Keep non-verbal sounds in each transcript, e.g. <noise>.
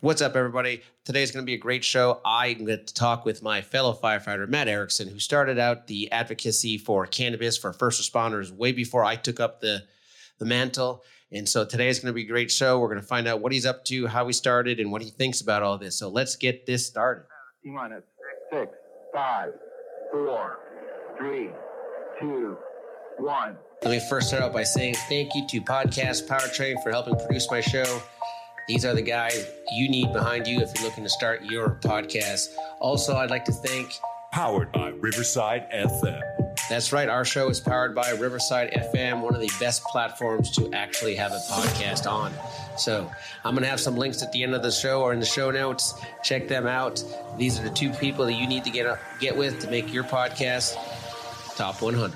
What's up, everybody? Today's going to be a great show. I'm going to talk with my fellow firefighter, Matt Erickson, who started out the advocacy for cannabis for first responders way before I took up the, the mantle. And so today is going to be a great show. We're going to find out what he's up to, how he started, and what he thinks about all this. So let's get this started. T minus six, five, four, three, two, one. Let me first start out by saying thank you to Podcast Powertrain for helping produce my show. These are the guys you need behind you if you're looking to start your podcast. Also, I'd like to thank Powered by Riverside FM. That's right. Our show is powered by Riverside FM, one of the best platforms to actually have a podcast on. So I'm going to have some links at the end of the show or in the show notes. Check them out. These are the two people that you need to get get with to make your podcast top 100.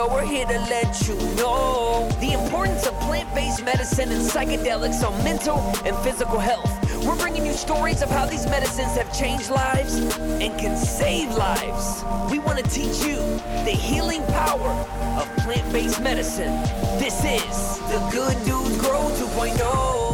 2.0, we're here to let you know the importance of plant based medicine and psychedelics on mental and physical health. We're bringing you stories of how these medicines have changed lives and can save lives. We want to teach you the healing power of plant based medicine. This is the Good Dudes Grow 2.0.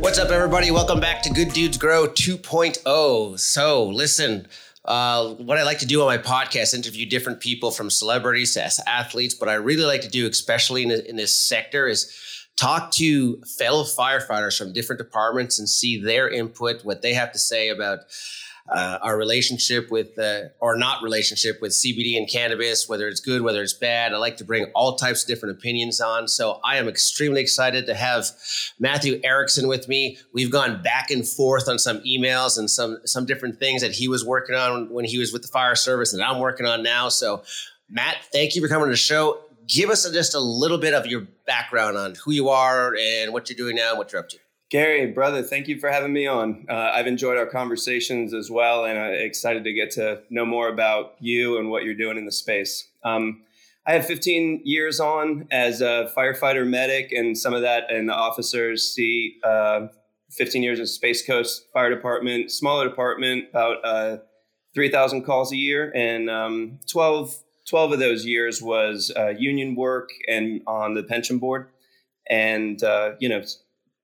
What's up, everybody? Welcome back to Good Dudes Grow 2.0. So, listen, uh, what I like to do on my podcast, interview different people from celebrities to athletes, but I really like to do, especially in, in this sector, is talk to fellow firefighters from different departments and see their input, what they have to say about uh, our relationship with, uh, or not relationship with CBD and cannabis, whether it's good, whether it's bad. I like to bring all types of different opinions on. So I am extremely excited to have Matthew Erickson with me. We've gone back and forth on some emails and some some different things that he was working on when he was with the fire service and I'm working on now. So Matt, thank you for coming to the show give us just a little bit of your background on who you are and what you're doing now and what you're up to. Gary, brother, thank you for having me on. Uh, I've enjoyed our conversations as well, and I'm excited to get to know more about you and what you're doing in the space. Um, I have 15 years on as a firefighter medic, and some of that in the officers seat. Uh, 15 years in Space Coast Fire Department, smaller department, about uh, 3,000 calls a year, and um, 12 12 of those years was uh, union work and on the pension board and uh, you know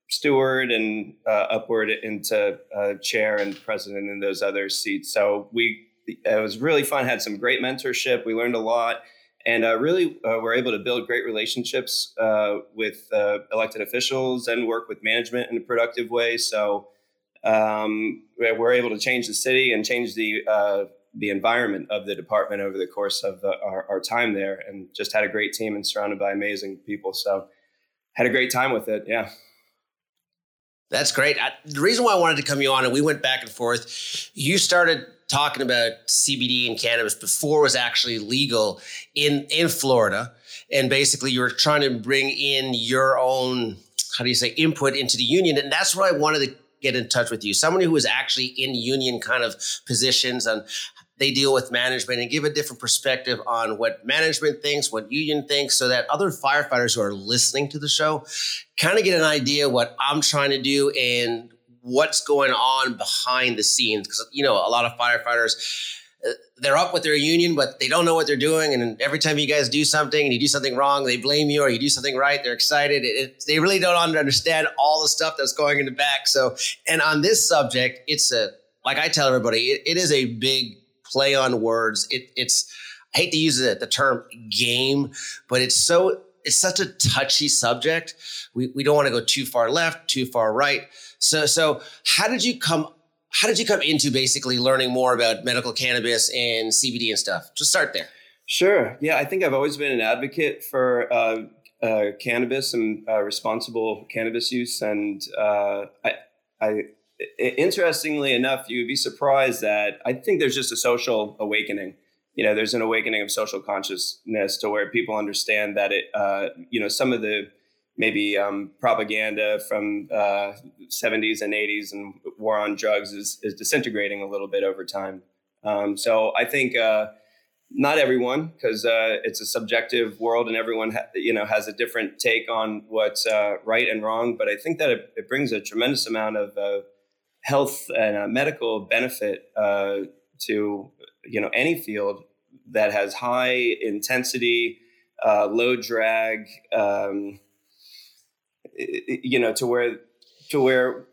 steward and uh, upward into uh, chair and president in those other seats so we it was really fun had some great mentorship we learned a lot and uh, really uh, we're able to build great relationships with elected officials and work with management in a productive way so um, we're able to change the city and change the the environment of the department over the course of the, our, our, time there and just had a great team and surrounded by amazing people. So had a great time with it. Yeah. That's great. I, the reason why I wanted to come you on and we went back and forth, you started talking about CBD and cannabis before it was actually legal in, in Florida. And basically you were trying to bring in your own, how do you say, input into the union. And that's what I wanted to get in touch with you. Someone who was actually in union kind of positions and they deal with management and give a different perspective on what management thinks, what union thinks, so that other firefighters who are listening to the show kind of get an idea what I'm trying to do and what's going on behind the scenes. Because, you know, a lot of firefighters, uh, they're up with their union, but they don't know what they're doing. And every time you guys do something and you do something wrong, they blame you, or you do something right, they're excited. It, it, they really don't understand all the stuff that's going in the back. So, and on this subject, it's a, like I tell everybody, it, it is a big play on words. It, it's I hate to use the, the term game, but it's so it's such a touchy subject. We, we don't want to go too far left, too far right. So so how did you come how did you come into basically learning more about medical cannabis and CBD and stuff? Just start there. Sure. Yeah, I think I've always been an advocate for uh, uh, cannabis and uh, responsible cannabis use, and uh, I, I interestingly enough, you would be surprised that I think there's just a social awakening. You know, there's an awakening of social consciousness to where people understand that it, uh, you know, some of the maybe um, propaganda from uh, 70s and 80s and war on drugs is, is disintegrating a little bit over time. Um, so I think uh, not everyone, because uh, it's a subjective world and everyone ha- you know has a different take on what's uh, right and wrong. But I think that it, it brings a tremendous amount of uh, health and a medical benefit uh, to you know any field that has high intensity uh, low drag, um, you know, to where to where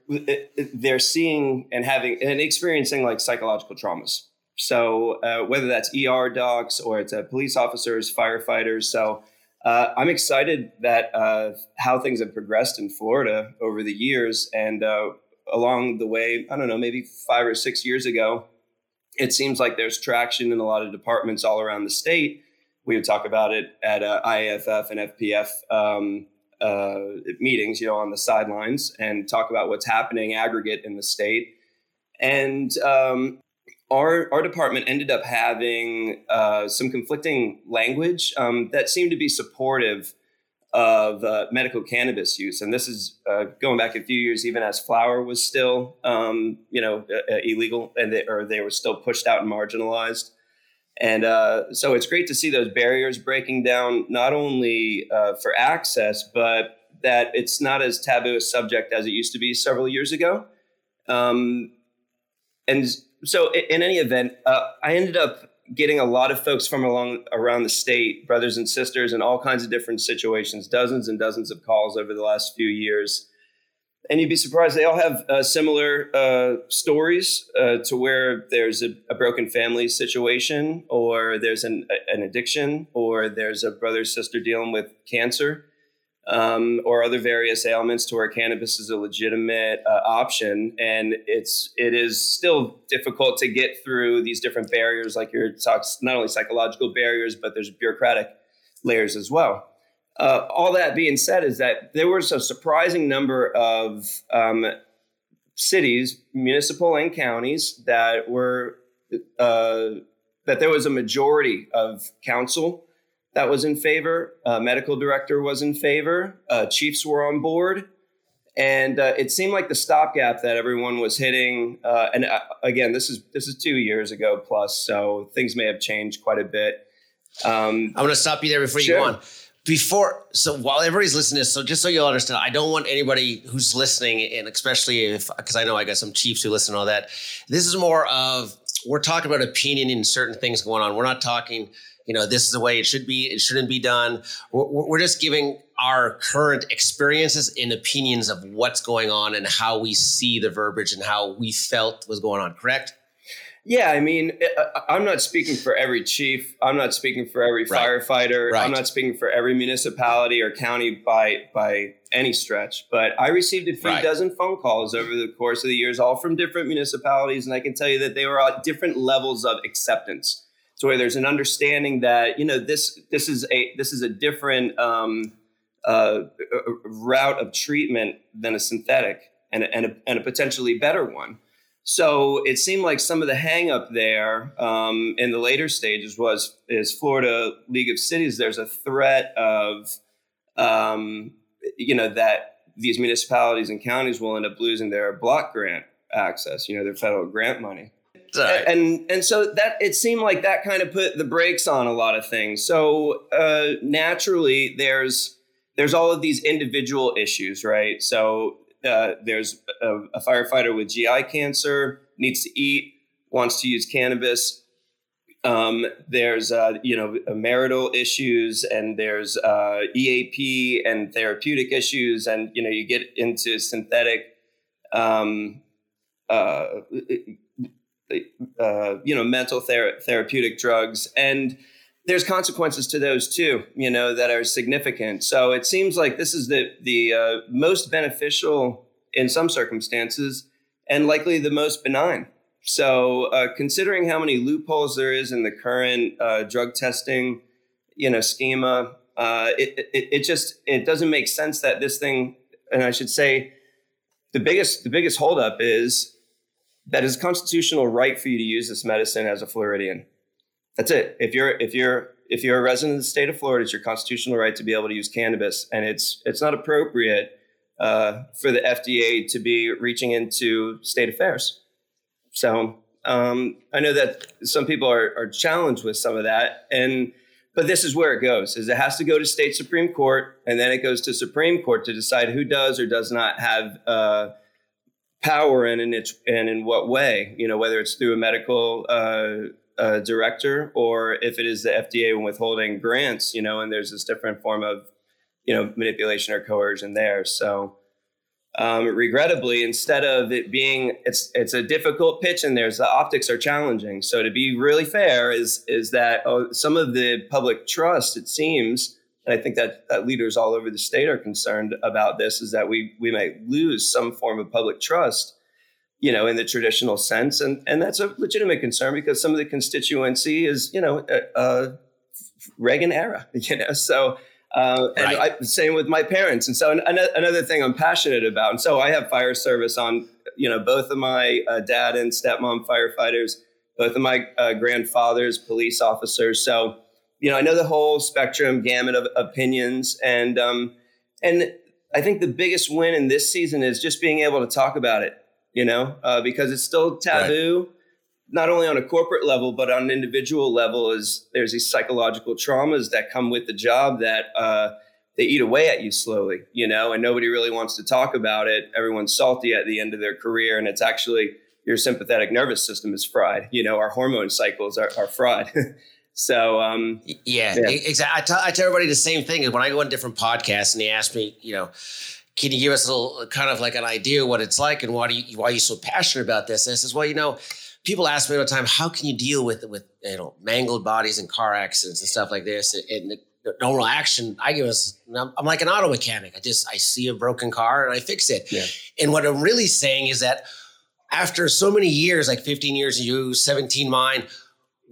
they're seeing and having and experiencing like psychological traumas. So uh, whether that's ER docs or it's uh, police officers, firefighters. So uh, I'm excited that uh, how things have progressed in Florida over the years, and uh, along the way, I don't know, maybe five or six years ago, it seems like there's traction in a lot of departments all around the state. We would talk about it at uh, IAFF and FPF um, uh, meetings, you know, on the sidelines, and talk about what's happening aggregate in the state. And um, our our department ended up having uh, some conflicting language um, that seemed to be supportive of uh, medical cannabis use, and this is uh, going back a few years, even as flower was still, um, you know, uh, uh, illegal, and they, or they were still pushed out and marginalized. And uh, so it's great to see those barriers breaking down, not only for access, but that it's not as taboo a subject as it used to be several years ago. Um, and so in any event, uh, I ended up getting a lot of folks from along around the state, brothers and sisters, in all kinds of different situations, dozens and dozens of calls over the last few years. And you'd be surprised, they all have uh, similar uh, stories uh, to where there's a, a, broken family situation, or there's an, an addiction, or there's a brother sister dealing with cancer um, or other various ailments to where cannabis is a legitimate uh, option. And it's it is still difficult to get through these different barriers, like your not only psychological barriers, but there's bureaucratic layers as well. Uh, all that being said, is that there was a surprising number of um, cities, municipal and counties, that were uh, that there was a majority of council that was in favor. Uh, medical director was in favor. Uh, chiefs were on board. And uh, it seemed like the stopgap that everyone was hitting. Uh, and uh, again, this is this is two years ago plus, so things may have changed quite a bit. Um, I'm going to stop you there before sure. you go on. Before, so while everybody's listening so just so you'll understand, I don't want anybody who's listening, and especially if, because I know I got some chiefs who listen to all that. This is more of, we're talking about opinion in certain things going on. We're not talking, you know, this is the way it should be. It shouldn't be done. We're, we're just giving our current experiences and opinions of what's going on and how we see the verbiage and how we felt was going on. Correct? Yeah, I mean, eh, uh, uh, I'm not speaking for every chief. I'm not speaking for every right. firefighter. Right. I'm not speaking for every municipality or county by by any stretch. But I received a few right. dozen phone calls over the course of the years, all from different municipalities, and I can tell you that they were at different levels of acceptance where there's an understanding that you know this this is a this is a different um, uh, route of treatment than a synthetic and a, and, a, and a potentially better one. So it seemed like some of the hangup there um, in the later stages was is Florida League of Cities. There's a threat of um, you know that these municipalities and counties will end up losing their block grant access. You know their federal grant money. Right. And and so that it seemed like that kind of put the brakes on a lot of things. So uh, naturally, there's there's all of these individual issues, right? So uh, there's a, a, firefighter with GI cancer needs to eat, wants to use cannabis. Um, there's uh, you know marital issues, and there's uh, EAP and therapeutic issues, and you know you get into synthetic. Um, uh, uh, you know, mental ther- therapeutic drugs. And there's consequences to those too, you know, that are significant. So it seems like this is the, the uh, most beneficial in some circumstances and likely the most benign. So uh, considering how many loopholes there is in the current uh, drug testing, you know, schema, uh, it, it, it just, it doesn't make sense that this thing, and I should say, the biggest, the biggest holdup is that is a constitutional right for you to use this medicine as a Floridian. That's it. If you're if you're if you're a resident of the state of Florida, it's your constitutional right to be able to use cannabis, and it's it's not appropriate uh, for the FDA to be reaching into state affairs. So um, I know that some people are, are challenged with some of that, and but this is where it goes: is it has to go to state supreme court, and then it goes to Supreme Court to decide who does or does not have. Uh, power and in its and in what way you know whether it's through a medical uh, uh, director or if it is the FDA withholding grants, you know, and there's this different form of, you know, manipulation or coercion there. So, um, regrettably, instead of it being, it's it's a difficult pitch, and there's the optics are challenging. So to be really fair, is is that oh, some of the public trust, it seems, and I think that, that leaders all over the state are concerned about this, is that we we might lose some form of public trust you know, in the traditional sense, and and that's a legitimate concern because some of the constituency is, you know, uh, Reagan era, <laughs> you know, so. Uh, and right. I, same with my parents. And so an, another thing I'm passionate about. And so I have fire service on, you know, both of my uh, dad and stepmom firefighters, both of my uh, grandfathers, police officers. So, you know, I know the whole spectrum gamut of opinions. And, um, and I think the biggest win in this season is just being able to talk about it you know, uh, because it's still taboo, right. not only on a corporate level, but on an individual level. Is there's these psychological traumas that come with the job that uh, they eat away at you slowly, you know, and nobody really wants to talk about it. Everyone's salty at the end of their career, and it's actually your sympathetic nervous system is fried. You know, our hormone cycles are, are fried. <laughs> So um, yeah, yeah. exactly. I tell, I tell everybody the same thing. When I go on different podcasts and they ask me, you know, can you give us a little kind of like an idea what it's like and why do you why are you so passionate about this? And I says, well, you know, people ask me all the time, how can you deal with with you know mangled bodies and car accidents and stuff like this? And the, the normal action I give us, I'm like an auto mechanic. I just I see a broken car and I fix it. Yeah. And what I'm really saying is that after so many years, like 15 years of you, 17 mine,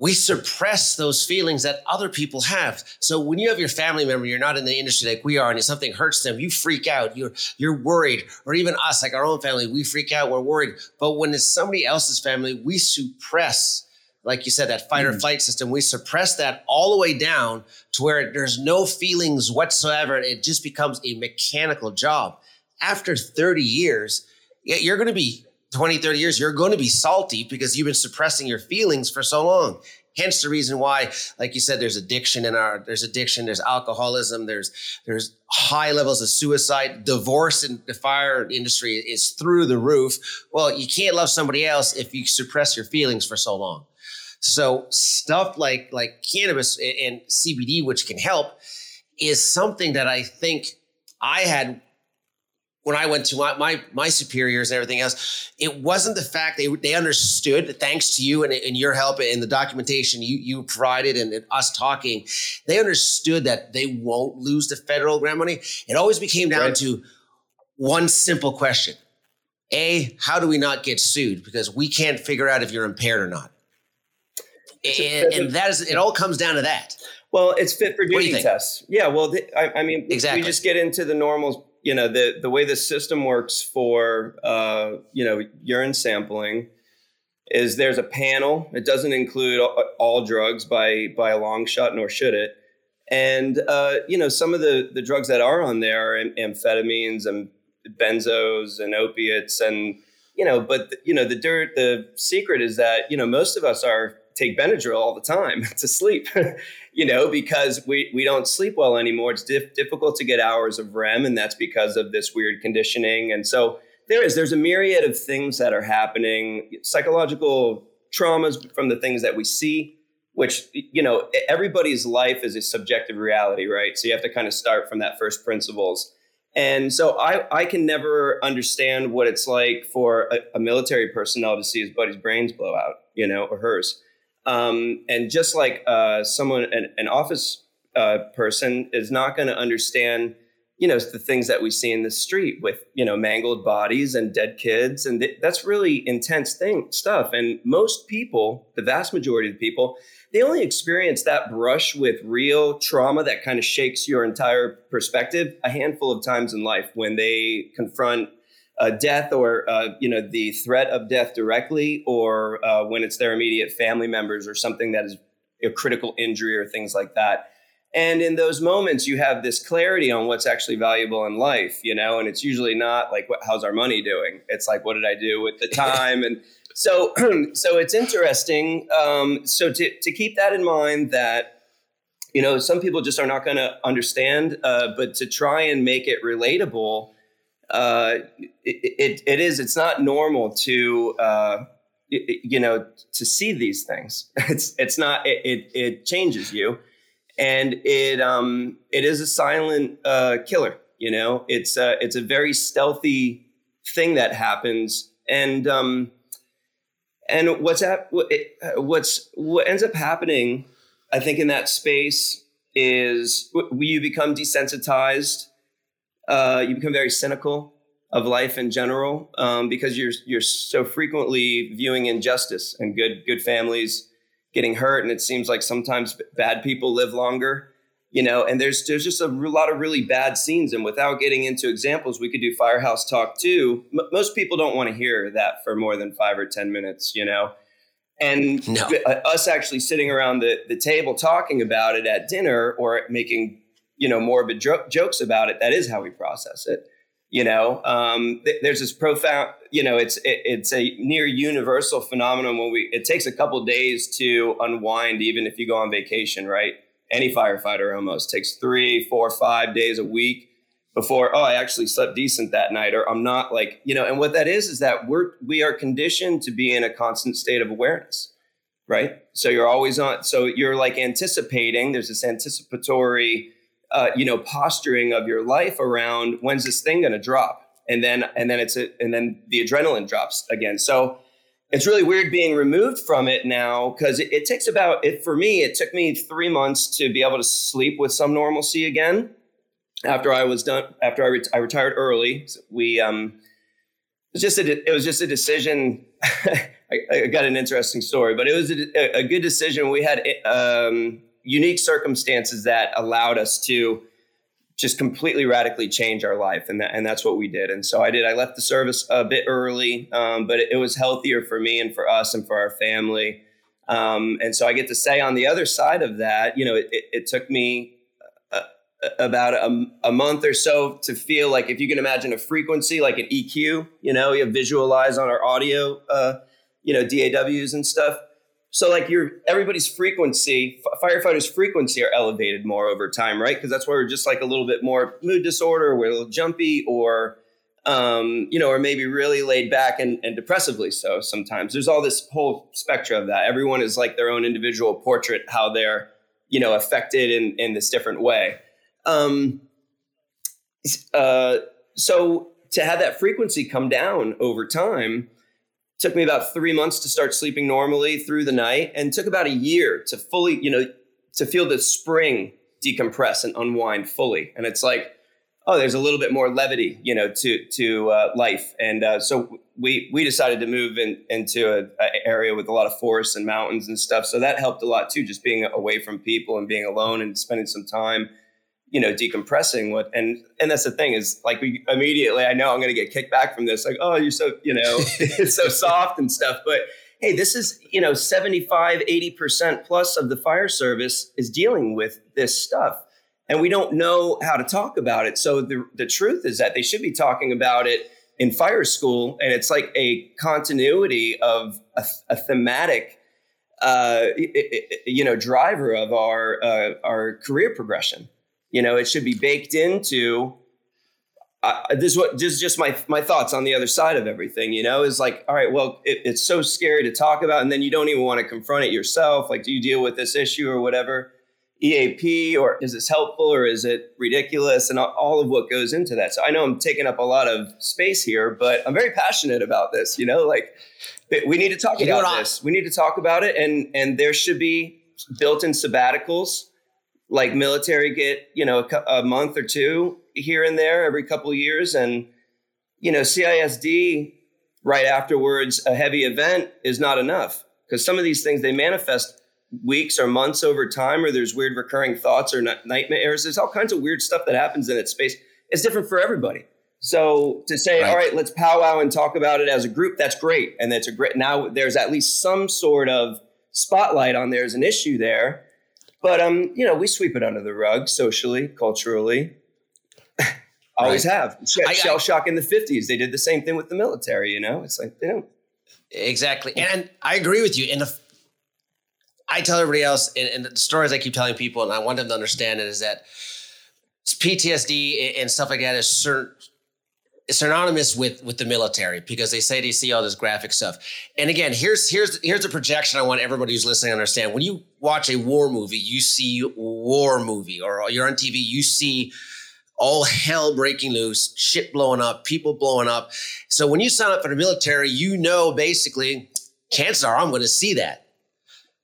we suppress those feelings that other people have. So when you have your family member, you're not in the industry like we are, and if something hurts them, you freak out. You're you're worried, or even us, like our own family, we freak out. We're worried. But when it's somebody else's family, we suppress, like you said, that fight mm. or flight system. We suppress that all the way down to where there's no feelings whatsoever. and It just becomes a mechanical job. After 30 years, you're going to be 20, 30 years, you're going to be salty because you've been suppressing your feelings for so long. Hence the reason why, like you said, there's addiction in our, there's addiction, there's alcoholism, there's, there's high levels of suicide. Divorce in the fire industry is through the roof. Well, you can't love somebody else if you suppress your feelings for so long. So stuff like, like cannabis and CBD, which can help, is something that I think I had when I went to my, my, my superiors and everything else, it wasn't the fact they they understood thanks to you and, and your help and the documentation you you provided and, and, us talking, they understood that they won't lose the federal grant money. It always became down right. to one simple question: A, how do we not get sued because we can't figure out if you're impaired or not? And, and that is it. All comes down to that. Well, it's fit for duty tests. Yeah. Well, the, I, I mean, exactly. we just get into the normal you know the the way the system works for uh, you know urine sampling is there's a panel. It doesn't include all, drugs by by a long shot, nor should it. And uh, you know some of the the drugs that are on there are amphetamines and benzos and opiates and you know but you know the dirt the secret is that you know most of us are take Benadryl all the time <laughs> to sleep, you know, because we, we don't sleep well anymore. It's dif- difficult to get hours of REM, and that's because of this weird conditioning. And so there is, there's a myriad of things that are happening, psychological traumas from the things that we see, which, you know, everybody's life is a subjective reality, right? So you have to kind of start from that first principles. And so I, I can never understand what it's like for a, a military personnel to see his buddy's brains blow out, you know, or hers. Um, and just like uh, someone, an, an office uh, person is not going to understand, you know, the things that we see in the street with, you know, mangled bodies and dead kids. And th- that's really intense thing stuff. And most people, the vast majority of people, they only experience that brush with real trauma that kind of shakes your entire perspective a handful of times in life when they confront uh, death or uh, you know the threat of death directly, or uh, when it's their immediate family members or something that is a critical injury or things like that. And in those moments, you have this clarity on what's actually valuable in life, you know. And it's usually not like, what, "How's our money doing?" It's like, "What did I do with the <laughs> time?" and so, <clears throat> so it's interesting. Um, so to to keep that in mind, that you know, some people just are not going to understand, uh, but to try and make it relatable uh, it, it, it is it's not normal to uh, you know, to see these things. <laughs> It's it's not it it, it changes you, and it um it is a silent uh, killer. You know, it's a, it's a very stealthy thing that happens, and um and what's hap- what's what ends up happening, I think, in that space is you become desensitized. Uh, you become very cynical of life in general um, because you're you're so frequently viewing injustice and good good families getting hurt, and it seems like sometimes bad people live longer. You know, and there's there's just a lot of really bad scenes, and without getting into examples, we could do Firehouse Talk too. M- most people don't want to hear that for more than five or ten minutes. You know, and no. us actually sitting around the, the table talking about it at dinner or making you know morbid jo- jokes about it that is how we process it you know? Um, th- there's this profound you know it's it, it's a near universal phenomenon when we it takes a couple days to unwind even if you go on vacation right? Any firefighter almost takes three four five days a week before oh i actually slept decent that night or i'm not like you know and what that is is that we're we are conditioned to be in a constant state of awareness right? So you're always on so you're like anticipating there's this anticipatory uh, you know, posturing of your life around when's this thing going to drop, and then and then it's a, and then the adrenaline drops again. So it's really weird being removed from it now because it, it, takes about it for me. It took me three months to be able to sleep with some normalcy again. After I was done, after I, ret- I retired early, so we um, it was just a, it was just a decision. <laughs> I, I, got an interesting story, but it was a, a good decision. We had um, unique circumstances that allowed us to just completely radically change our life and that, and that's what we did. And so i did i left the service a bit early um, but it, it, was healthier for me and for us and for our family. Um, and so i get to say on the other side of that you know it, it, it took me uh, about a, a, month or so to feel like if you can imagine a frequency like an eq you know you visualize on our audio uh, you know daws and stuff so like your everybody's frequency, firefighters' frequency are elevated more over time, right? Because that's where we're just like a little bit more mood disorder, we're a little jumpy, or um, you know, or maybe really laid back and, and depressively so sometimes. There's all this whole spectrum of that. Everyone is like their own individual portrait, how they're, you know, affected in, in this different way. Um, uh, so to have that frequency come down over time, took me about three months to start sleeping normally through the night and took about a year to fully you know to feel the spring decompress and unwind fully. And it's like oh there's a little bit more levity you know to to uh, life. And uh, so we we decided to move in, into an area with a lot of forests and mountains and stuff. So that helped a lot too just being away from people and being alone and spending some time you know decompressing what and and that's the thing is like we immediately i know i'm going to get kicked back from this like oh you're so you know it's <laughs> so soft and stuff but hey this is you know 75 80% plus of the fire service is dealing with this stuff and we don't know how to talk about it. So the the truth is that they should be talking about it in fire school and it's like a continuity of a, a thematic uh, you know driver of our uh, our career progression you know, it should be baked into. Uh, this is what this is just my my thoughts on the other side of everything. You know, is like, all right, well, it, it's so scary to talk about, and then you don't even want to confront it yourself. Like, do you deal with this issue or whatever? EAP, or is this helpful, or is it ridiculous, and all of what goes into that. So I know I'm taking up a lot of space here, but I'm very passionate about this. You know, like we need to talk you about this. We need to talk about it, and and there should be built-in sabbaticals like military get you know a, a month or two here and there every couple of years. And you know cisd right afterwards a heavy event is not enough because some of these things they manifest weeks or months over time or there's weird recurring thoughts or nightmares. There's all kinds of weird stuff that happens in its space. It's different for everybody. So to say right. all right let's powwow and talk about it as a group that's great and that's a great now there's at least some sort of spotlight on there's an issue there but um, you know, we sweep it under the rug socially, culturally. <laughs> Always right. have. Shell shock in the 50s. They did the same thing with the military, you know? It's like, you know. Exactly. And I agree with you. And I tell everybody else, and, and the stories I keep telling people, and I want them to understand it, is that PTSD and stuff like that is certain synonymous with with the military because they say they see all this graphic stuff. And again, here's here's here's a projection I want everybody who's listening to understand. When you watch a war movie, you see war movie, or you're on TV, you see all hell breaking loose, shit blowing up, people blowing up. So when you sign up for the military, you know basically chances are I'm going to see that.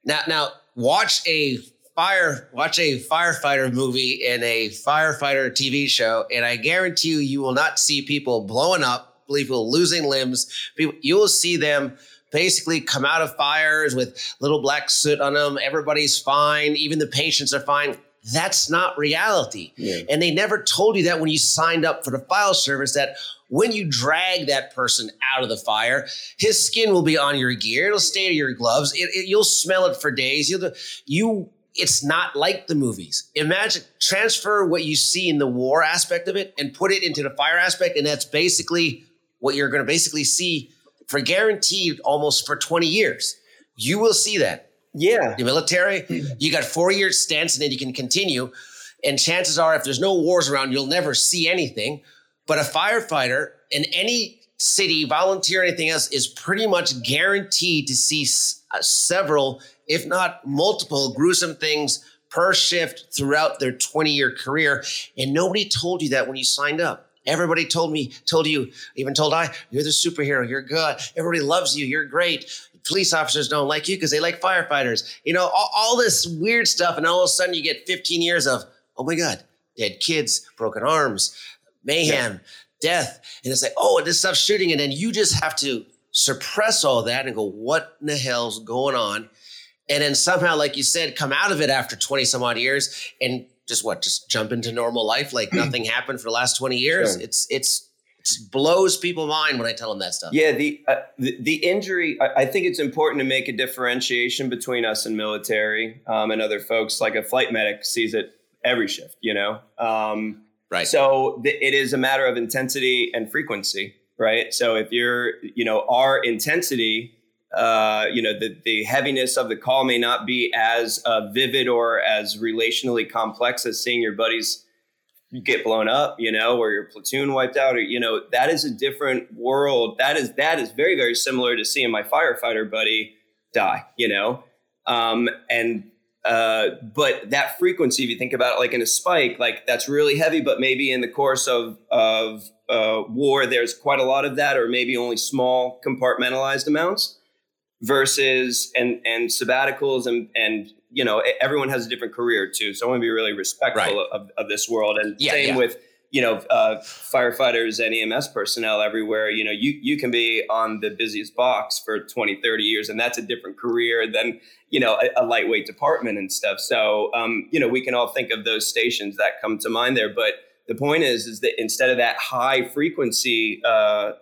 Now, now watch a fire, watch a firefighter movie and a firefighter TV show, and I guarantee you, you will not see people blowing up, people losing limbs. People, you will see them basically come out of fires with little black soot on them. Everybody's fine. Even the patients are fine. That's not reality. Yeah. And they never told you that when you signed up for the file service that when you drag that person out of the fire, his skin will be on your gear. It'll stay to your gloves. It, it, you'll smell it for days. You'll, you, it's not like the movies. Imagine transfer what you see in the war aspect of it and put it into the fire aspect, and that's basically what you're going to basically see for guaranteed almost for 20 years. You will see that. Yeah. The military, <clears throat> you got four years stints and then you can continue. And chances are, if there's no wars around, you'll never see anything. But a firefighter in any city, volunteer, anything else, is pretty much guaranteed to see s- uh, several, if not multiple, gruesome things per shift throughout their 20 year career. And nobody told you that when you signed up. Everybody told me, told you, even told I, you're the superhero, you're good. Everybody loves you, you're great police officers don't like you because they like firefighters. You know, all, all, this weird stuff. And all of a sudden you get 15 years of, oh my God, dead kids, broken arms, mayhem, yeah. death. And it's like, oh, this stuff's shooting. And then you just have to suppress all that and go, what in the hell's going on? And then somehow, like you said, come out of it after 20 some odd years and just what, just jump into normal life like <clears throat> nothing happened for the last 20 years. Sure. It's, it's, blows people mind when I tell them that stuff. Yeah, the uh, the, the, injury. I, I, think it's important to make a differentiation between us and military um, and other folks. Like a flight medic sees it every shift. You know, um, right? So th- it is a matter of intensity and frequency, right? So if you're, you know, our intensity. Uh, you know the, the heaviness of the call may not be as uh, vivid or as relationally complex as seeing your buddies get blown up, you know, or your platoon wiped out, or you know, that is a different world. That is that is very very similar to seeing my firefighter buddy die, you know, um, and uh, but that frequency, if you think about it like in a spike, like that's really heavy, but maybe in the course of of uh, war, there's quite a lot of that, or maybe only small compartmentalized amounts versus and and sabbaticals and and you know everyone has a different career too. So i want to be really respectful right. of, of this world. And yeah, same yeah. with you know uh, firefighters and ems personnel everywhere. You know you you can be on the busiest box for 20 30 years and that's a different career than you know a, a lightweight department and stuff. So um, you know we can all think of those stations that come to mind there. But the point is is that instead of that high frequency uh,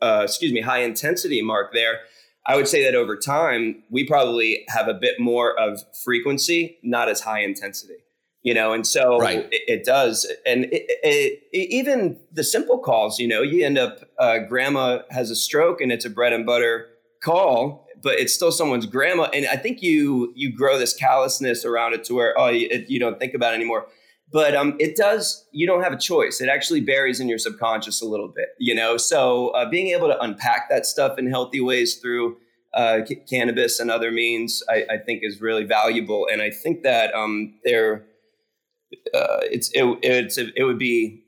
uh, excuse me high intensity mark there I would say that over time, we probably have a bit more of frequency, not as high intensity, you know, and so right. it, it, does. And it, it, even the simple calls, you know, you end up, uh, grandma has a stroke and it's a bread and butter call, but it's still someone's grandma. And I think you, you grow this callousness around it to where, oh, you, you don't think about it anymore but um, it does you don't have a choice. It actually buries in your subconscious a little bit you know? So uh, being able to unpack that stuff in healthy ways through uh, c- cannabis and other means I, I, think is really valuable. And i think that um, there uh, it's it, it's it would be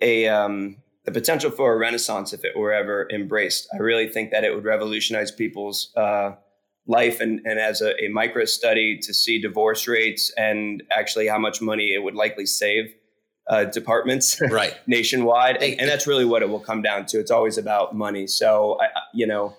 a um, the potential for a renaissance if it were ever embraced. I really think that it would revolutionize people's uh, life and, and as a, a micro study to see divorce rates and actually how much money it would likely save uh, departments <laughs> right. <laughs> nationwide. And, and, that's really what it will come down to. It's always about money. So I, you know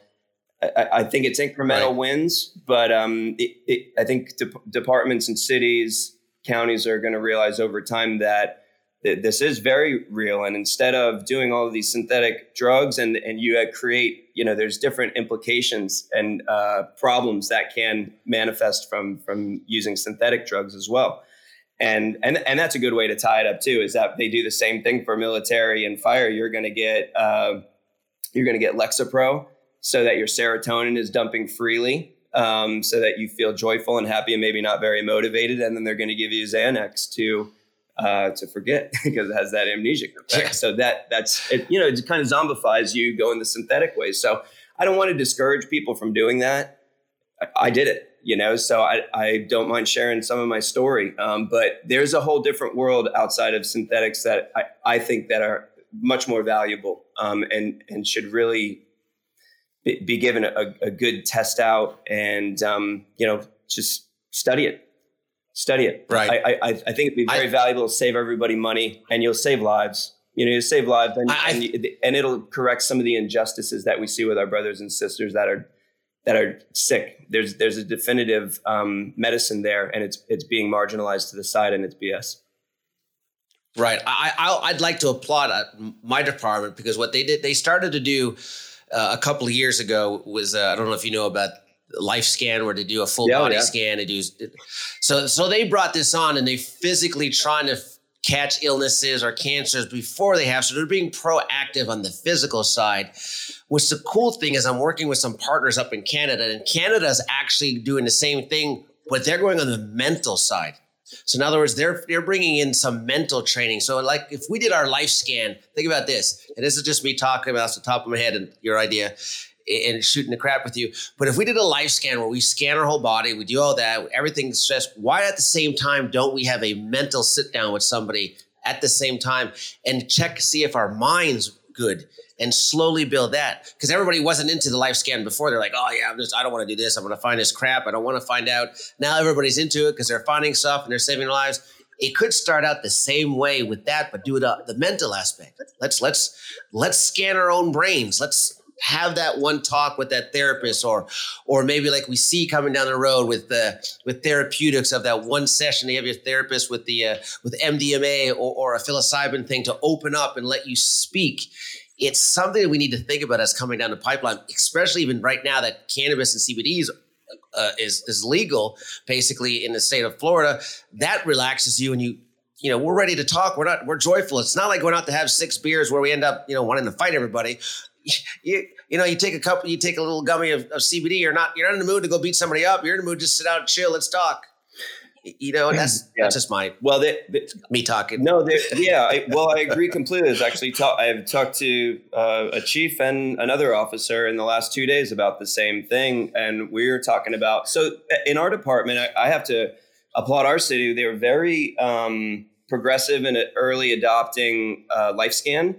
I, I think it's incremental right. wins but um, it, it, i think de- departments and cities counties are going to realize over time that this is very real and instead of doing all of these synthetic drugs and and you create you know there's different implications and uh, problems that can manifest from from using synthetic drugs as well. And and and that's a good way to tie it up too is that they do the same thing for military and fire. You're going to get uh, you're going to get lexapro so that your serotonin is dumping freely um, so that you feel joyful and happy and maybe not very motivated and then they're going to give you xanax to uh, to forget <laughs> because it has that amnesic effect. Yeah. So that that's it, you know it kind of zombifies you going the synthetic way. So I don't want to discourage people from doing that. I, I did it, you know, so I, I don't mind sharing some of my story. Um, but there's a whole different world outside of synthetics that I, I think that are much more valuable um, and and should really be, be given a, a good test out and um, you know just study it study it Right. I, I, I think it'd be very I- valuable to save everybody money and you'll save lives you know you save lives and, I- and, and it'll correct some of the injustices that we see with our brothers and sisters that are that are sick there's there's a definitive um, medicine there and it's it's being marginalized to the side and it's bs Right. I, I I'd like to applaud uh, my department because what they did, they started to do uh, a couple of years ago was uh, I don't know if you know about Life Scan where they do a full Yeah, oh, body yeah. scan. They do so so they brought this on and they physically trying to f- catch illnesses or cancers before they have. So they're being proactive on the physical side. Which the cool thing is, I'm working with some partners up in Canada, and Canada's actually doing the same thing, but they're going on the mental side. So in other words, they're they're bringing in some mental training. So like if we did our life scan, think about this, and this is just me talking about off the top of my head and your idea and shooting the crap with you. But if we did a life scan where we scan our whole body, we do all that, everything's stressed. Why at the same time don't we have a mental sit down with somebody at the same time and check see if our mind's good and slowly build that? Because everybody wasn't into the life scan before. They're like, oh yeah, I'm just I don't want to do this. I'm going to find this crap. I don't want to find out. Now everybody's into it because they're finding stuff and they're saving their lives. It could start out the same way with that, but do it uh, the mental aspect. Let's let's let's scan our own brains. Let's have that one talk with that therapist or or maybe like we see coming down the road with the with therapeutics of that one session they have your therapist with the uh, with MDMA or, or a psilocybin thing to open up and let you speak. It's something that we need to think about as coming down the pipeline especially even right now that cannabis and CBDs uh, is is legal basically in the state of Florida. That relaxes you and you you know we're ready to talk. We're not we're joyful. It's not like going out to have six beers where we end up you know wanting to fight everybody <laughs> you you know you take a couple you take a little gummy of, of CBD you're not you're not in the mood to go beat somebody up you're in the mood to just sit out chill let's talk you know and that's <clears throat> Yeah. that's just my well they, they, me talking No, <laughs> yeah. I, well, I agree completely. I've actually talked. I've talked to uh, a chief and another officer in the last two days about the same thing, and we are talking about. So, in our department, I, I have to applaud our city. They were very um, progressive and early adopting uh, LifeScan.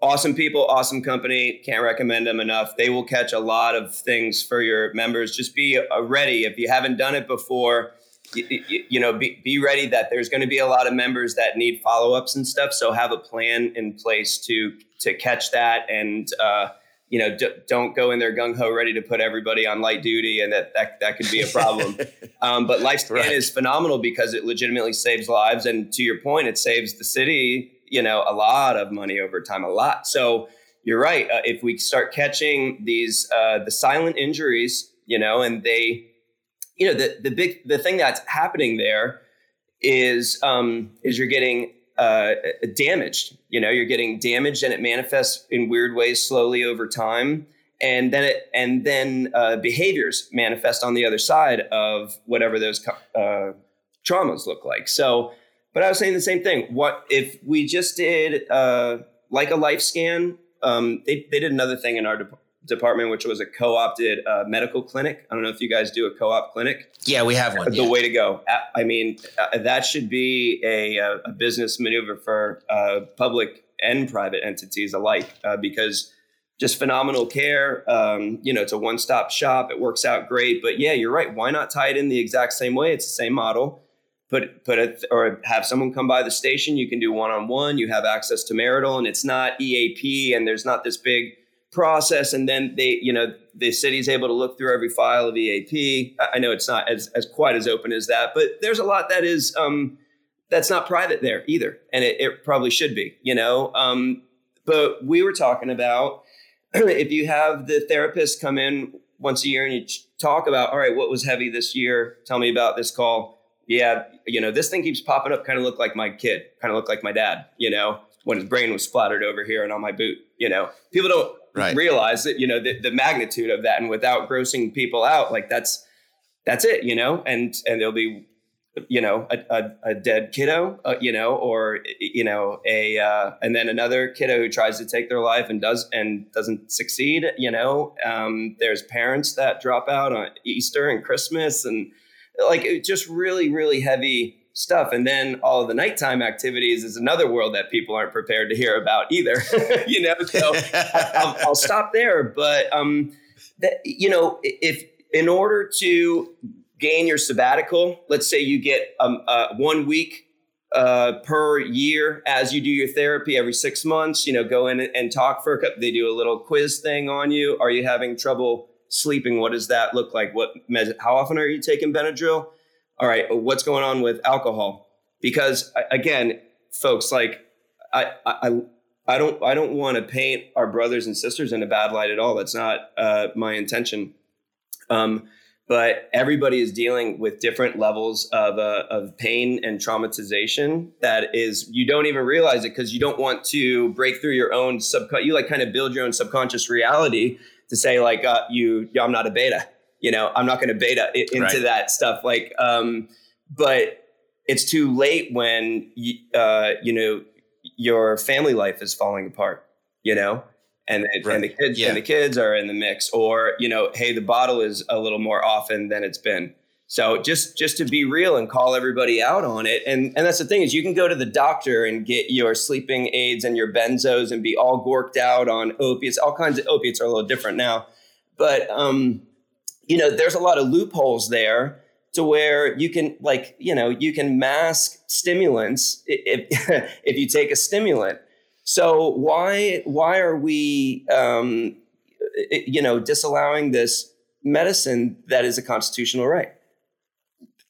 Awesome people, awesome company. Can't recommend them enough. They will catch a lot of things for your members. Just be uh, ready if you haven't done it before you, you, you know, be, be ready that there's going to be a lot of members that need follow ups and stuff. So have a plan in place to to catch that, and uh, you know, d- don't go in there gung ho ready to put everybody on light duty, and that that, that could be a problem. <laughs> um, but LifeScan Right. is phenomenal because it legitimately saves lives, and to your point, it saves the city, you know, a lot of money over time, a lot. So you're right. Uh, if we start catching these uh, the silent injuries, you know, and they you know the the big the thing that's happening there is um is you're getting uh damaged you know you're getting damaged and it manifests in weird ways slowly over time and then it and then uh, behaviors manifest on the other side of whatever those uh, traumas look like so but i was saying the same thing what if we just did uh like a life scan um they, they did another thing in our de- department which was a co-opted uh, medical clinic i don't know if you guys do a co-op clinic yeah we have one the yeah. way to go. I- mean, uh, that should be a, uh, a business maneuver for uh, public and private entities alike, uh, because just phenomenal care. Um, you know, it's a one-stop shop. It works out great. But yeah, you're right. Why not tie it in the exact same way? It's the same model. Put put it or have someone come by the station. You can do one-on-one. You have access to marital, and it's not EAP, and there's not this big process and then they you know the city's able to look through every file of eap i know it's not as, as quite as open as that but there's a lot that is um that's not private there either and it, it probably should be you know um but we were talking about <clears throat> if you have the therapist come in once a year and you talk about all right what was heavy this year tell me about this call yeah you know this thing keeps popping up kind of look like my kid kind of look like my dad you know when his brain was splattered over here and on my boot you know people don't Right. realize that you know the, the magnitude of that and without grossing people out like that's that's it you know and and there'll be you know, a, a, a dead kiddo, uh, you know, or you know, a uh, and then another kiddo who tries to take their life and does and doesn't succeed. You know, um, there's parents that drop out on Easter and Christmas, and like it just really, really heavy stuff. And then all of the nighttime activities is another world that people aren't prepared to hear about either. <laughs> you know, so I'll, I'll, stop there. But um, that you know, if in order to gain your sabbatical, let's say you get um, uh, one week uh, per year as you do your therapy every six months, you know, go in and talk for a couple, they do a little quiz thing on you. Are you having trouble sleeping? What does that look like? What, how often are you taking Benadryl? All right. What's going on with alcohol? Because again, folks, like I, I, I don't, I don't want to paint our brothers and sisters in a bad light at all. That's not uh, my intention. Um, but everybody is dealing with different levels of, uh, of pain and traumatization that is you don't even realize it because you don't want to break through your own sub you like kind of build your own subconscious reality to say like uh, you i'm not a beta you know i'm not going to beta into right. that stuff like um, but it's too late when you, uh, you know your family life is falling apart you know and the, right. and the kids yeah. and the kids are in the mix or you know hey the bottle is a little more often than it's been so just just to be real and call everybody out on it and and that's the thing is you can go to the doctor and get your sleeping aids and your benzos and be all gorked out on opiates all kinds of opiates are a little different now but um you know there's a lot of loopholes there to where you can like you know you can mask stimulants if <laughs> if you take a stimulant so why why are we um, you know disallowing this medicine that is a constitutional right?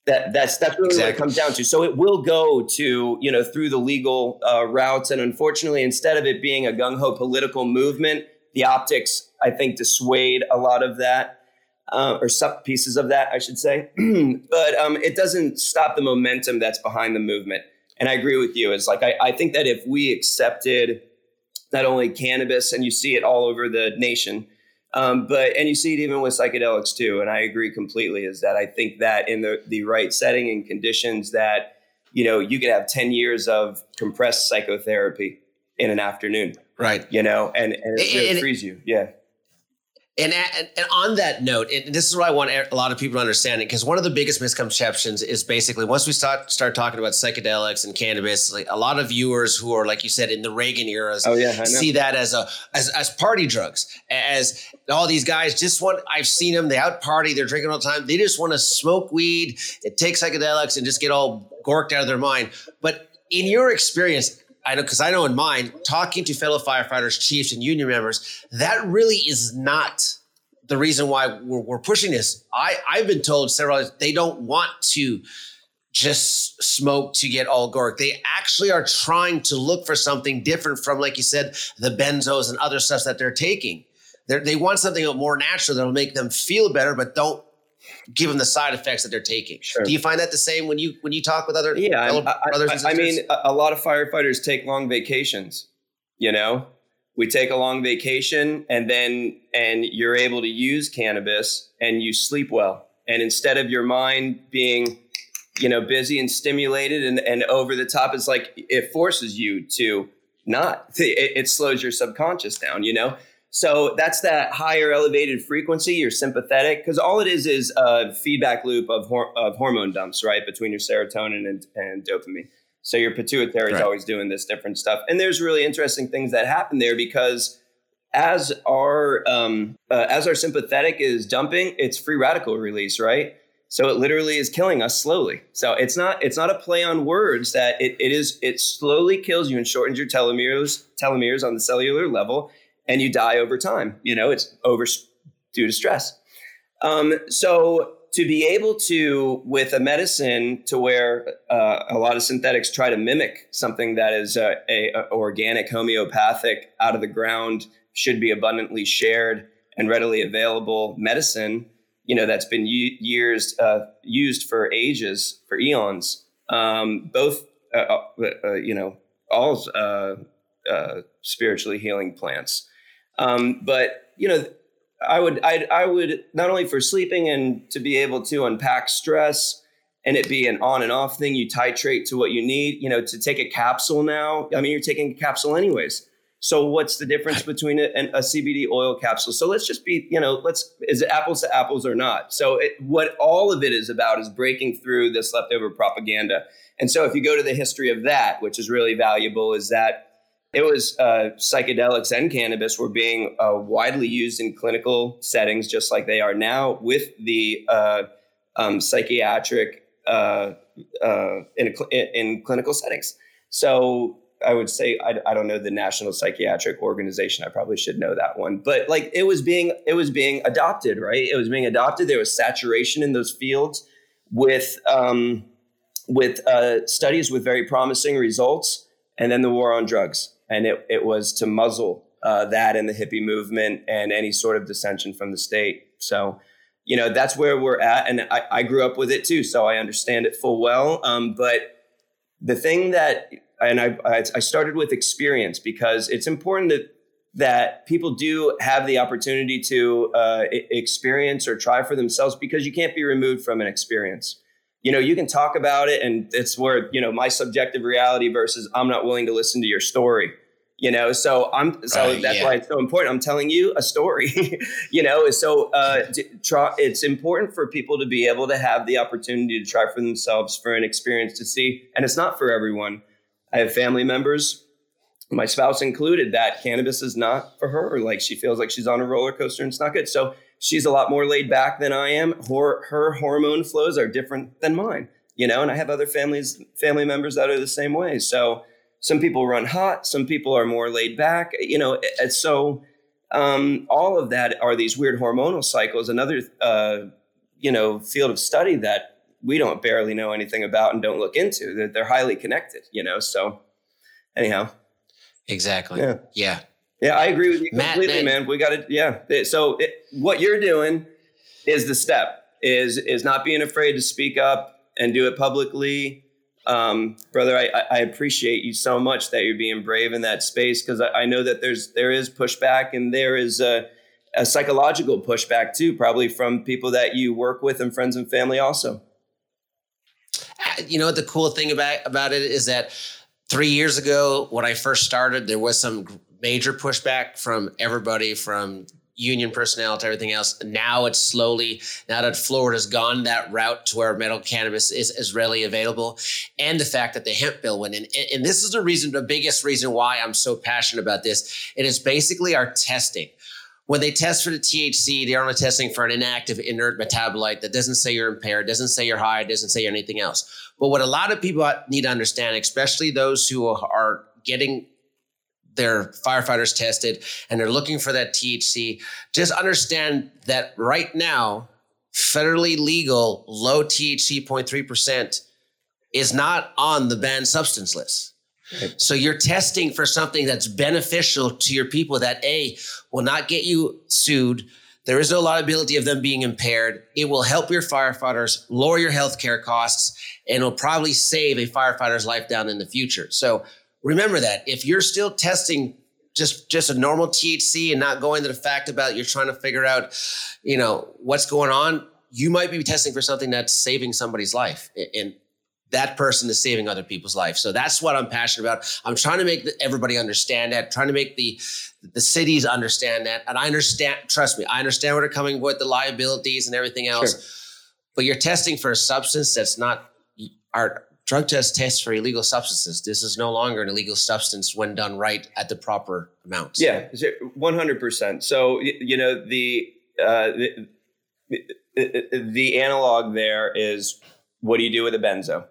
That that's that's really exactly. what it comes down to. So it will go to you know through the legal uh, routes, and unfortunately, instead of it being a gung ho political movement, the optics I think dissuade a lot of that. Uh, or some pieces of that, I should say. <clears throat> but um, it doesn't stop the momentum that's behind the movement and I agree with you. Is like I, I think that if we accepted not only cannabis, and you see it all over the nation, um, but and you see it even with psychedelics too. And I agree completely. Is that I think that in the the right setting and conditions, that you know you could have ten years of compressed psychotherapy in an afternoon, right? You know, and and it, really frees you. Yeah. And, and, and on that note, and this is what I want a lot of people to understand, because one of the biggest misconceptions is basically once we start start talking about psychedelics and cannabis, like a lot of viewers who are, like you said, in the Reagan eras, oh, yeah, see that as a as, as party drugs, as all these guys just want. I've seen them; they out party, they're drinking all the time. They just want to smoke weed, and take psychedelics, and just get all gorked out of their mind. But in your experience, I know because I know in mine, talking to fellow firefighters, chiefs, and union members, that really is not the reason why we're, we're pushing this. I I've been told several times they don't want to just smoke to get all gork. They actually are trying to look for something different from, like you said, the benzos and other stuff that they're taking. They're, they want something more natural that'll make them feel better, but don't give them the side effects that they're taking. Sure. Do you find that the same when you when you talk with other yeah, brothers I, I, I mean, a lot of firefighters take long vacations. You know, we take a long vacation, and then and you're able to use cannabis, and you sleep well. And instead of your mind being, you know, busy and stimulated and, and over the top, it's like it forces you to not. <laughs> It, it slows your subconscious down. You know. So that's that higher elevated frequency, your sympathetic, because all it is is a feedback loop of, hor- of hormone dumps, right, between your serotonin and, and dopamine. So your pituitary is always doing this different stuff. And there's really interesting things that happen there because as our um, uh, as our sympathetic is dumping, it's free radical release, right? So it literally is killing us slowly. So it's not it's not a play on words that it, it is it slowly kills you and shortens your telomeres telomeres on the cellular level and you die over time. You know, it's over due to stress. Um, so to be able to, with a medicine, to where uh, a lot of synthetics try to mimic something that is a, a, a, organic, homeopathic, out of the ground, should be abundantly shared and readily available medicine, you know, that's been u- years uh, used for ages, for eons. Um, both, uh, uh, uh you know, all uh, spiritually healing plants. Um, but you know, I would I, I would not only for sleeping and to be able to unpack stress and it be an on and off thing. You titrate to what you need. You know, to take a capsule now. I mean, you're taking a capsule anyways. So what's the difference between a, a, CBD oil capsule? So let's just be, you know, let's is it apples to apples or not? So it, what all of it is about is breaking through this leftover propaganda. And so if you go to the history of that, which is really valuable, is that it was uh, psychedelics and cannabis were being uh, widely used in clinical settings, just like they are now, with the uh, um, psychiatric uh, uh, in, in clinical settings. So I would say I, I, don't know the National Psychiatric Organization. I probably should know that one, but like it was being it was being adopted, right? It was being adopted. There was saturation in those fields with um, with uh, studies with very promising results, and then the war on drugs, and it it was to muzzle uh, that and the hippie movement and any sort of dissension from the state. So. You know that's where we're at, and I, I grew up with it too, so I understand it full well. Um, but the thing that and I, I started with experience because it's important that that people do have the opportunity to uh, experience or try for themselves because you can't be removed from an experience. You know, you can talk about it, and it's where you know my subjective reality versus I'm not willing to listen to your story. You know, so I'm so right, that's yeah. why it's so important. I'm telling you a story. <laughs> you know, so uh, try, it's important for people to be able to have the opportunity to try for themselves for an experience to see, and it's not for everyone I have family members, my spouse included, that cannabis is not for her. Like she feels like she's on a roller coaster and it's not good. So she's a lot more laid back than I am. Her, her hormone flows are different than mine, you know, and I have other families, family members that are the same way. So some people run hot, some people are more laid back, you know, and so um, all of that are these weird hormonal cycles. Another, uh, you know, field of study that we don't barely know anything about and don't look into. They're, they're highly connected, you know. So, anyhow, exactly. Yeah, yeah, yeah. I agree with you Matt, completely, man. We got to, yeah. So, it, what you're doing is the step is is not being afraid to speak up and do it publicly. Um, brother, I, I appreciate you so much that you're being brave in that space because I, I know that there's there is pushback and there is a, a psychological pushback too, probably from people that you work with and friends and family also you know what the cool thing about about it is that three years ago when I first started, there was some major pushback from everybody from union personnel to everything else. Now it's slowly, now that Florida's gone that route to where medical cannabis is, is readily available, and the fact that the hemp bill went in. And, and this is the reason, the biggest reason why I'm so passionate about this. It is basically our testing when they test for the THC, they're only testing for an inactive inert metabolite that doesn't say you're impaired, doesn't say you're high, doesn't say anything else. But what a lot of people need to understand, especially those who are getting their firefighters tested and they're looking for that THC, just understand that right now, federally legal low THC 0.3% is not on the banned substance list. So you're testing for something that's beneficial to your people that A will not get you sued. There is no liability of them being impaired. It will help your firefighters lower your healthcare costs and it'll probably save a firefighter's life down in the future. So remember that if you're still testing just just a normal THC and not going to the fact about you're trying to figure out, you know, what's going on, you might be testing for something that's saving somebody's life. And that person is saving other people's life. So that's what I'm passionate about. I'm trying to make everybody understand that, trying to make the the cities understand that. And I understand, trust me, I understand where they're coming with the liabilities and everything else. Sure. But you're testing for a substance that's not our drug test tests for illegal substances. This is no longer an illegal substance when done right at the proper amounts. Yeah, 100%. So, you know, the, uh, the, the analog there is what do you do with a benzo?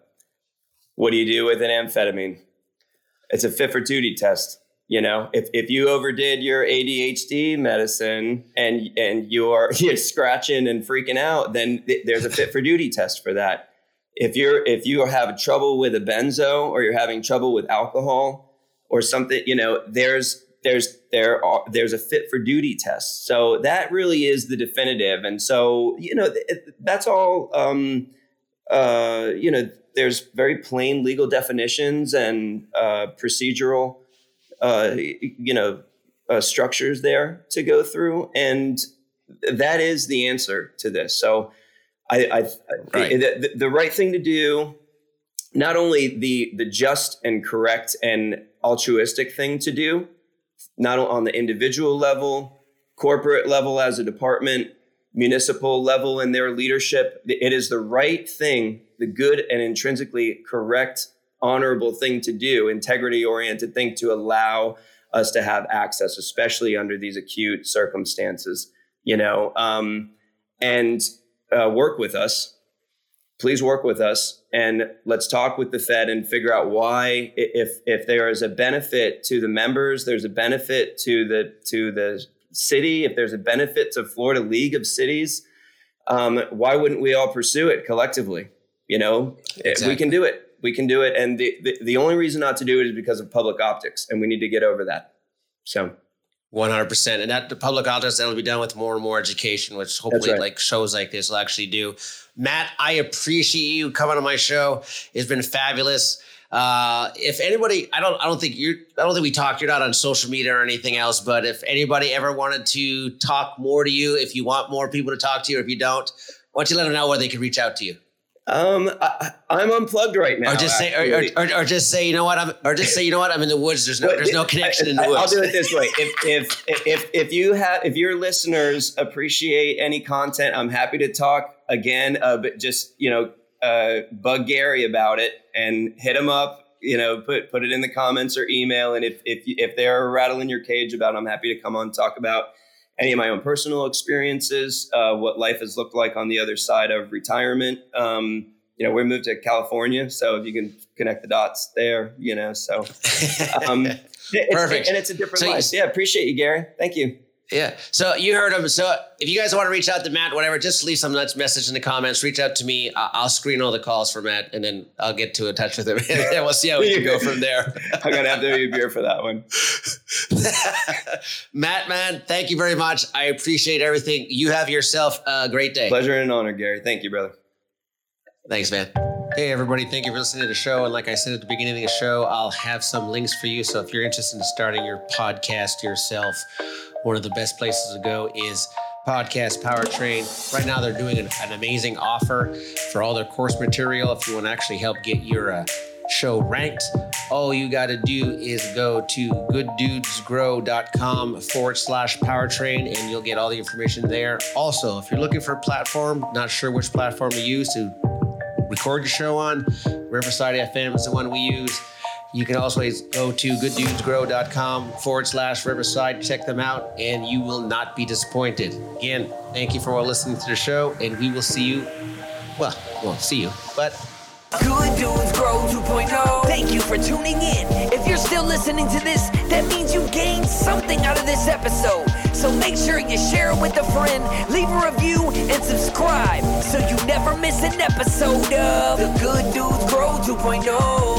What do you do with an amphetamine? It's a fit for duty test. You know, if, if you overdid your ADHD medicine and and you're <laughs> you're scratching and freaking out, then th- there's a fit for duty test for that. If you're if you have trouble with a benzo or you're having trouble with alcohol or something, you know, there's there's there are there's a fit for duty test. So that really is the definitive. And so you know that's all. Um, uh, you know there's very plain legal definitions and uh, procedural, uh, you know, uh, structures there to go through, and that is the answer to this. So, I, I right. the, the right thing to do, not only the the just and correct and altruistic thing to do, not on the individual level, corporate level as a department, municipal level in their leadership. It is the right thing, the good and intrinsically correct, honorable thing to do, integrity oriented thing to allow us to have access, especially under these acute circumstances, you know, um, and uh, work with us. Please work with us and let's talk with the Fed and figure out why, if if there is a benefit to the members, there's a benefit to the to the city, if there's a benefit to Florida League of Cities, um, why wouldn't we all pursue it collectively? You know, exactly. we can do it. We can do it. And the, the, the only reason not to do it is because of public optics, and we need to get over that. So. 100% and that the public optics that'll be done with more and more education which hopefully right. like shows like this will actually do matt i appreciate you coming on my show it's been fabulous uh, if anybody, I don't, I don't think you're, I don't think we talked. You're not on social media or anything else. But if anybody ever wanted to talk more to you, if you want more people to talk to you, or if you don't, why don't you let them know where they can reach out to you? Um, I, am unplugged right now. Or just say, or, or, or, just say, you know what, I'm, or just say, you know what, I'm in the woods. There's no, there's no connection in the woods. I'll do it this way. If, if, if, if you have, if your listeners appreciate any content, I'm happy to talk again. Uh, but just you know, uh, bug Gary about it and hit him up. You know, put put it in the comments or email. And if if if they're rattling your cage about, it, I'm happy to come on and talk about any of my own personal experiences, uh, what life has looked like on the other side of retirement. Um, you know, we moved to California, so if you can connect the dots there, you know, so um, <laughs> perfect, and it's a different so life. yeah, appreciate you, Gary. Thank you. Yeah. So you heard him. So if you guys want to reach out to Matt, whatever, just leave some nuts message in the comments. Reach out to me. I'll screen all the calls for Matt, and then I'll get to in touch with him, <laughs> and we'll see how we can go from there. <laughs> I'm gonna have to have a beer for that one. <laughs> Matt, man, thank you very much. I appreciate everything. You have yourself a great day. Pleasure and honor, Gary. Thank you, brother. Thanks, man. Hey, everybody. Thank you for listening to the show. And like I said at the beginning of the show, I'll have some links for you. So if you're interested in starting your podcast yourself, one of the best places to go is Podcast Powertrain. Right now, they're doing an, an amazing offer for all their course material. If you want to actually help get your uh, show ranked, all you got to do is go to gooddudesgrow.com forward slash powertrain and you'll get all the information there. Also, if you're looking for a platform, not sure which platform to use to record your show on, Riverside FM is the one we use. You can also go to gooddudesgrow.com forward slash Riverside. Check them out, and you will not be disappointed. Again, thank you for listening to the show, and we will see you. Well, we won't see you, but Good Dudes Grow 2.0. Thank you for tuning in. If you're still listening to this, that means you gained something out of this episode. So make sure you share it with a friend, leave a review, and subscribe so you never miss an episode of The Good Dudes Grow 2.0.